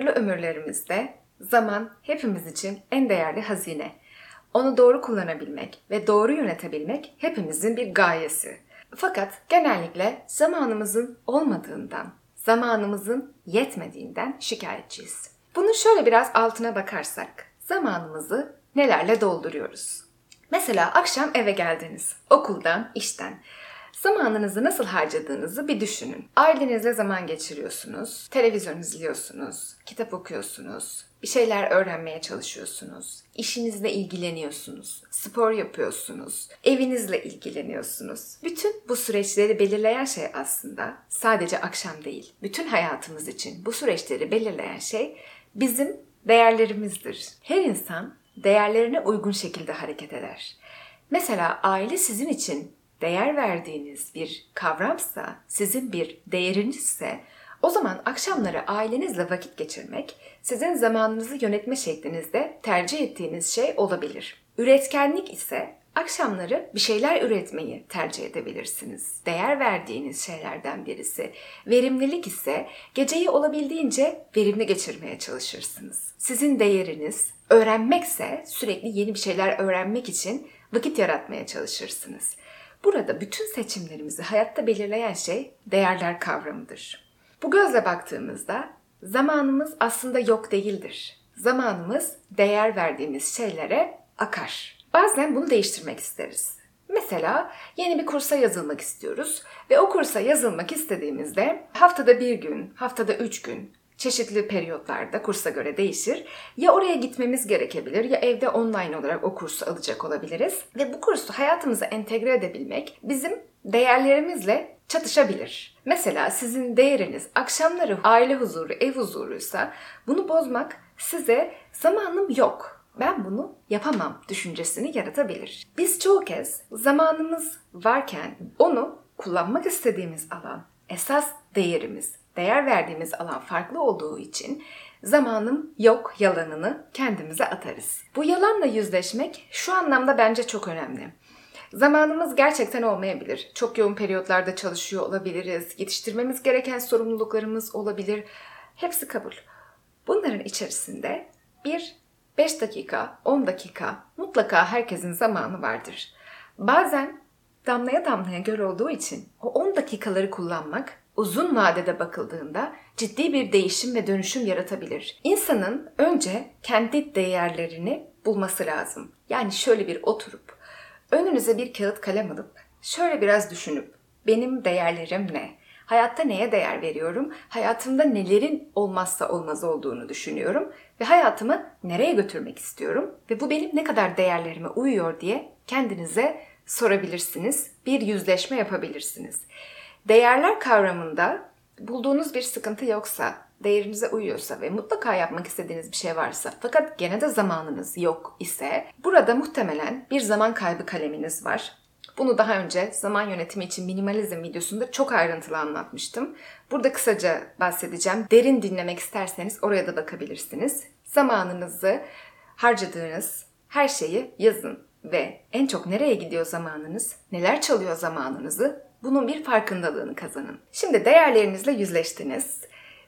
Sınırlı ömürlerimizde zaman hepimiz için en değerli hazine. Onu doğru kullanabilmek ve doğru yönetebilmek hepimizin bir gayesi. Fakat genellikle zamanımızın olmadığından, zamanımızın yetmediğinden şikayetçiyiz. Bunun şöyle biraz altına bakarsak, zamanımızı nelerle dolduruyoruz? Mesela akşam eve geldiniz, okuldan, işten. Zamanınızı nasıl harcadığınızı bir düşünün. Ailenizle zaman geçiriyorsunuz, televizyon izliyorsunuz, kitap okuyorsunuz, bir şeyler öğrenmeye çalışıyorsunuz, işinizle ilgileniyorsunuz, spor yapıyorsunuz, evinizle ilgileniyorsunuz. Bütün bu süreçleri belirleyen şey aslında sadece akşam değil, bütün hayatımız için bu süreçleri belirleyen şey bizim değerlerimizdir. Her insan değerlerine uygun şekilde hareket eder. Mesela aile sizin için değer verdiğiniz bir kavramsa, sizin bir değerinizse o zaman akşamları ailenizle vakit geçirmek sizin zamanınızı yönetme şeklinizde tercih ettiğiniz şey olabilir. Üretkenlik ise akşamları bir şeyler üretmeyi tercih edebilirsiniz. Değer verdiğiniz şeylerden birisi. Verimlilik ise geceyi olabildiğince verimli geçirmeye çalışırsınız. Sizin değeriniz öğrenmekse sürekli yeni bir şeyler öğrenmek için vakit yaratmaya çalışırsınız. Burada bütün seçimlerimizi hayatta belirleyen şey değerler kavramıdır. Bu gözle baktığımızda zamanımız aslında yok değildir. Zamanımız değer verdiğimiz şeylere akar. Bazen bunu değiştirmek isteriz. Mesela yeni bir kursa yazılmak istiyoruz ve o kursa yazılmak istediğimizde haftada bir gün, haftada üç gün, çeşitli periyotlarda kursa göre değişir. Ya oraya gitmemiz gerekebilir ya evde online olarak o kursu alacak olabiliriz. Ve bu kursu hayatımıza entegre edebilmek bizim değerlerimizle çatışabilir. Mesela sizin değeriniz akşamları aile huzuru, ev huzuruysa bunu bozmak size zamanım yok. Ben bunu yapamam düşüncesini yaratabilir. Biz çoğu kez zamanımız varken onu kullanmak istediğimiz alan, esas değerimiz, değer verdiğimiz alan farklı olduğu için zamanım yok yalanını kendimize atarız. Bu yalanla yüzleşmek şu anlamda bence çok önemli. Zamanımız gerçekten olmayabilir. Çok yoğun periyotlarda çalışıyor olabiliriz. Yetiştirmemiz gereken sorumluluklarımız olabilir. Hepsi kabul. Bunların içerisinde bir 5 dakika, 10 dakika mutlaka herkesin zamanı vardır. Bazen damlaya damlaya göl olduğu için o 10 dakikaları kullanmak uzun vadede bakıldığında ciddi bir değişim ve dönüşüm yaratabilir. İnsanın önce kendi değerlerini bulması lazım. Yani şöyle bir oturup önünüze bir kağıt kalem alıp şöyle biraz düşünüp benim değerlerim ne? Hayatta neye değer veriyorum? Hayatımda nelerin olmazsa olmaz olduğunu düşünüyorum ve hayatımı nereye götürmek istiyorum ve bu benim ne kadar değerlerime uyuyor diye kendinize sorabilirsiniz. Bir yüzleşme yapabilirsiniz. Değerler kavramında bulduğunuz bir sıkıntı yoksa, değerinize uyuyorsa ve mutlaka yapmak istediğiniz bir şey varsa fakat gene de zamanınız yok ise burada muhtemelen bir zaman kaybı kaleminiz var. Bunu daha önce zaman yönetimi için minimalizm videosunda çok ayrıntılı anlatmıştım. Burada kısaca bahsedeceğim. Derin dinlemek isterseniz oraya da bakabilirsiniz. Zamanınızı harcadığınız her şeyi yazın ve en çok nereye gidiyor zamanınız, neler çalıyor zamanınızı bunun bir farkındalığını kazanın. Şimdi değerlerinizle yüzleştiniz.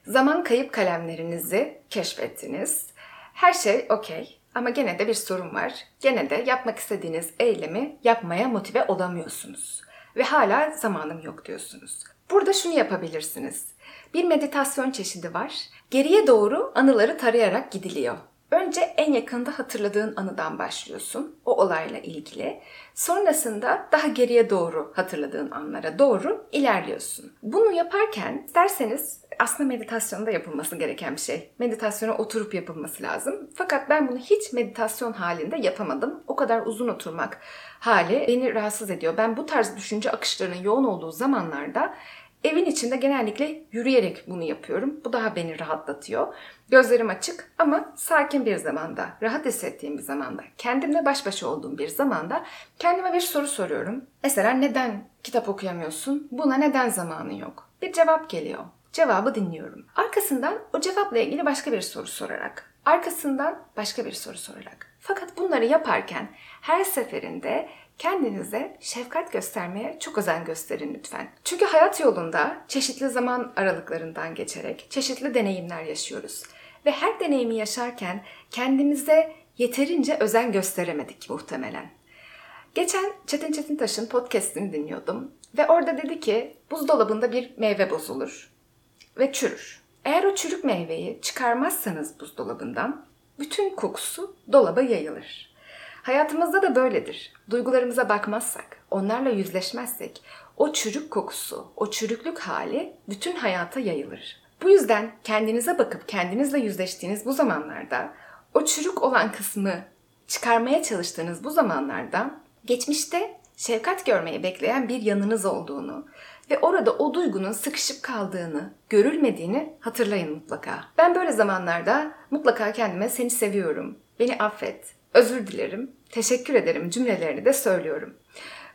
Zaman kayıp kalemlerinizi keşfettiniz. Her şey okey ama gene de bir sorun var. Gene de yapmak istediğiniz eylemi yapmaya motive olamıyorsunuz. Ve hala zamanım yok diyorsunuz. Burada şunu yapabilirsiniz. Bir meditasyon çeşidi var. Geriye doğru anıları tarayarak gidiliyor. Önce en yakında hatırladığın anıdan başlıyorsun o olayla ilgili. Sonrasında daha geriye doğru hatırladığın anlara doğru ilerliyorsun. Bunu yaparken isterseniz aslında meditasyonda yapılması gereken bir şey. Meditasyona oturup yapılması lazım. Fakat ben bunu hiç meditasyon halinde yapamadım. O kadar uzun oturmak hali beni rahatsız ediyor. Ben bu tarz düşünce akışlarının yoğun olduğu zamanlarda Evin içinde genellikle yürüyerek bunu yapıyorum. Bu daha beni rahatlatıyor. Gözlerim açık ama sakin bir zamanda, rahat hissettiğim bir zamanda, kendimle baş başa olduğum bir zamanda kendime bir soru soruyorum. Mesela neden kitap okuyamıyorsun? Buna neden zamanın yok? Bir cevap geliyor. Cevabı dinliyorum. Arkasından o cevapla ilgili başka bir soru sorarak, arkasından başka bir soru sorarak. Fakat bunları yaparken her seferinde kendinize şefkat göstermeye çok özen gösterin lütfen. Çünkü hayat yolunda çeşitli zaman aralıklarından geçerek çeşitli deneyimler yaşıyoruz. ve her deneyimi yaşarken kendimize yeterince özen gösteremedik muhtemelen. Geçen Çetin Çetintaş'ın podcastini dinliyordum ve orada dedi ki buzdolabında bir meyve bozulur ve çürür. Eğer o çürük meyveyi çıkarmazsanız buzdolabından bütün kokusu dolaba yayılır. Hayatımızda da böyledir. Duygularımıza bakmazsak, onlarla yüzleşmezsek o çürük kokusu, o çürüklük hali bütün hayata yayılır. Bu yüzden kendinize bakıp kendinizle yüzleştiğiniz bu zamanlarda o çürük olan kısmı çıkarmaya çalıştığınız bu zamanlarda geçmişte şefkat görmeyi bekleyen bir yanınız olduğunu ve orada o duygunun sıkışıp kaldığını, görülmediğini hatırlayın mutlaka. Ben böyle zamanlarda mutlaka kendime seni seviyorum, beni affet, özür dilerim, teşekkür ederim cümlelerini de söylüyorum.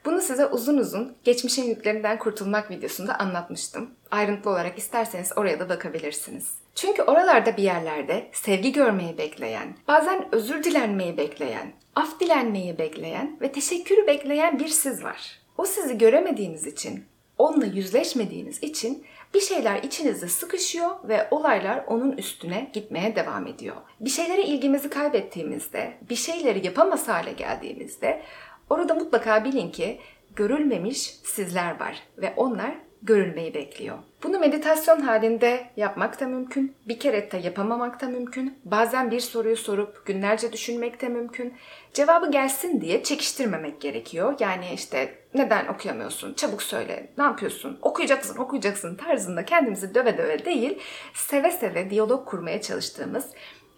Bunu size uzun uzun geçmişin yüklerinden kurtulmak videosunda anlatmıştım. Ayrıntılı olarak isterseniz oraya da bakabilirsiniz. Çünkü oralarda bir yerlerde sevgi görmeyi bekleyen, bazen özür dilenmeyi bekleyen, af dilenmeyi bekleyen ve teşekkürü bekleyen bir siz var. O sizi göremediğiniz için, onunla yüzleşmediğiniz için bir şeyler içinizde sıkışıyor ve olaylar onun üstüne gitmeye devam ediyor. Bir şeylere ilgimizi kaybettiğimizde, bir şeyleri yapamaz hale geldiğimizde orada mutlaka bilin ki görülmemiş sizler var ve onlar görülmeyi bekliyor. Bunu meditasyon halinde yapmak da mümkün. Bir kere de yapamamak da mümkün. Bazen bir soruyu sorup günlerce düşünmek de mümkün. Cevabı gelsin diye çekiştirmemek gerekiyor. Yani işte neden okuyamıyorsun? Çabuk söyle. Ne yapıyorsun? Okuyacaksın, okuyacaksın tarzında kendimizi döve döve değil, seve seve diyalog kurmaya çalıştığımız,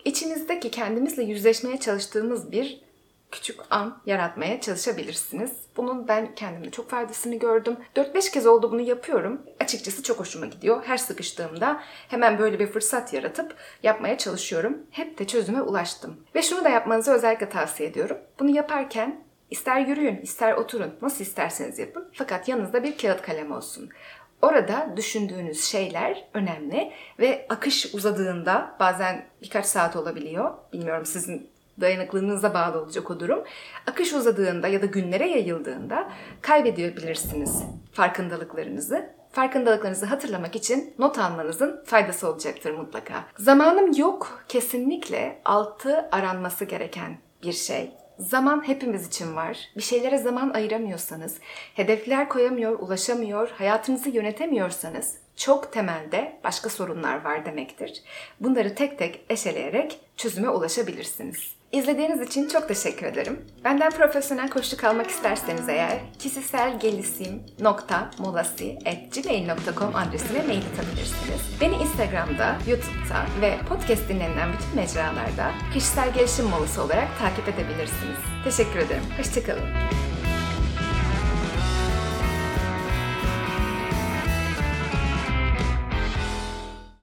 içimizdeki kendimizle yüzleşmeye çalıştığımız bir küçük an yaratmaya çalışabilirsiniz. Bunun ben kendimde çok faydasını gördüm. 4-5 kez oldu bunu yapıyorum. Açıkçası çok hoşuma gidiyor. Her sıkıştığımda hemen böyle bir fırsat yaratıp yapmaya çalışıyorum. Hep de çözüme ulaştım. Ve şunu da yapmanızı özellikle tavsiye ediyorum. Bunu yaparken ister yürüyün, ister oturun, nasıl isterseniz yapın. Fakat yanınızda bir kağıt kalem olsun. Orada düşündüğünüz şeyler önemli ve akış uzadığında bazen birkaç saat olabiliyor. Bilmiyorum sizin dayanıklılığınıza bağlı olacak o durum. Akış uzadığında ya da günlere yayıldığında kaybedebilirsiniz farkındalıklarınızı. Farkındalıklarınızı hatırlamak için not almanızın faydası olacaktır mutlaka. Zamanım yok kesinlikle altı aranması gereken bir şey. Zaman hepimiz için var. Bir şeylere zaman ayıramıyorsanız, hedefler koyamıyor, ulaşamıyor, hayatınızı yönetemiyorsanız çok temelde başka sorunlar var demektir. Bunları tek tek eşeleyerek çözüme ulaşabilirsiniz. İzlediğiniz için çok teşekkür ederim. Benden profesyonel koçluk almak isterseniz eğer kişiselgelişim.molasi.gmail.com adresine mail atabilirsiniz. Beni Instagram'da, YouTube'da ve podcast dinlenilen bütün mecralarda kişisel gelişim molası olarak takip edebilirsiniz. Teşekkür ederim. Hoşçakalın.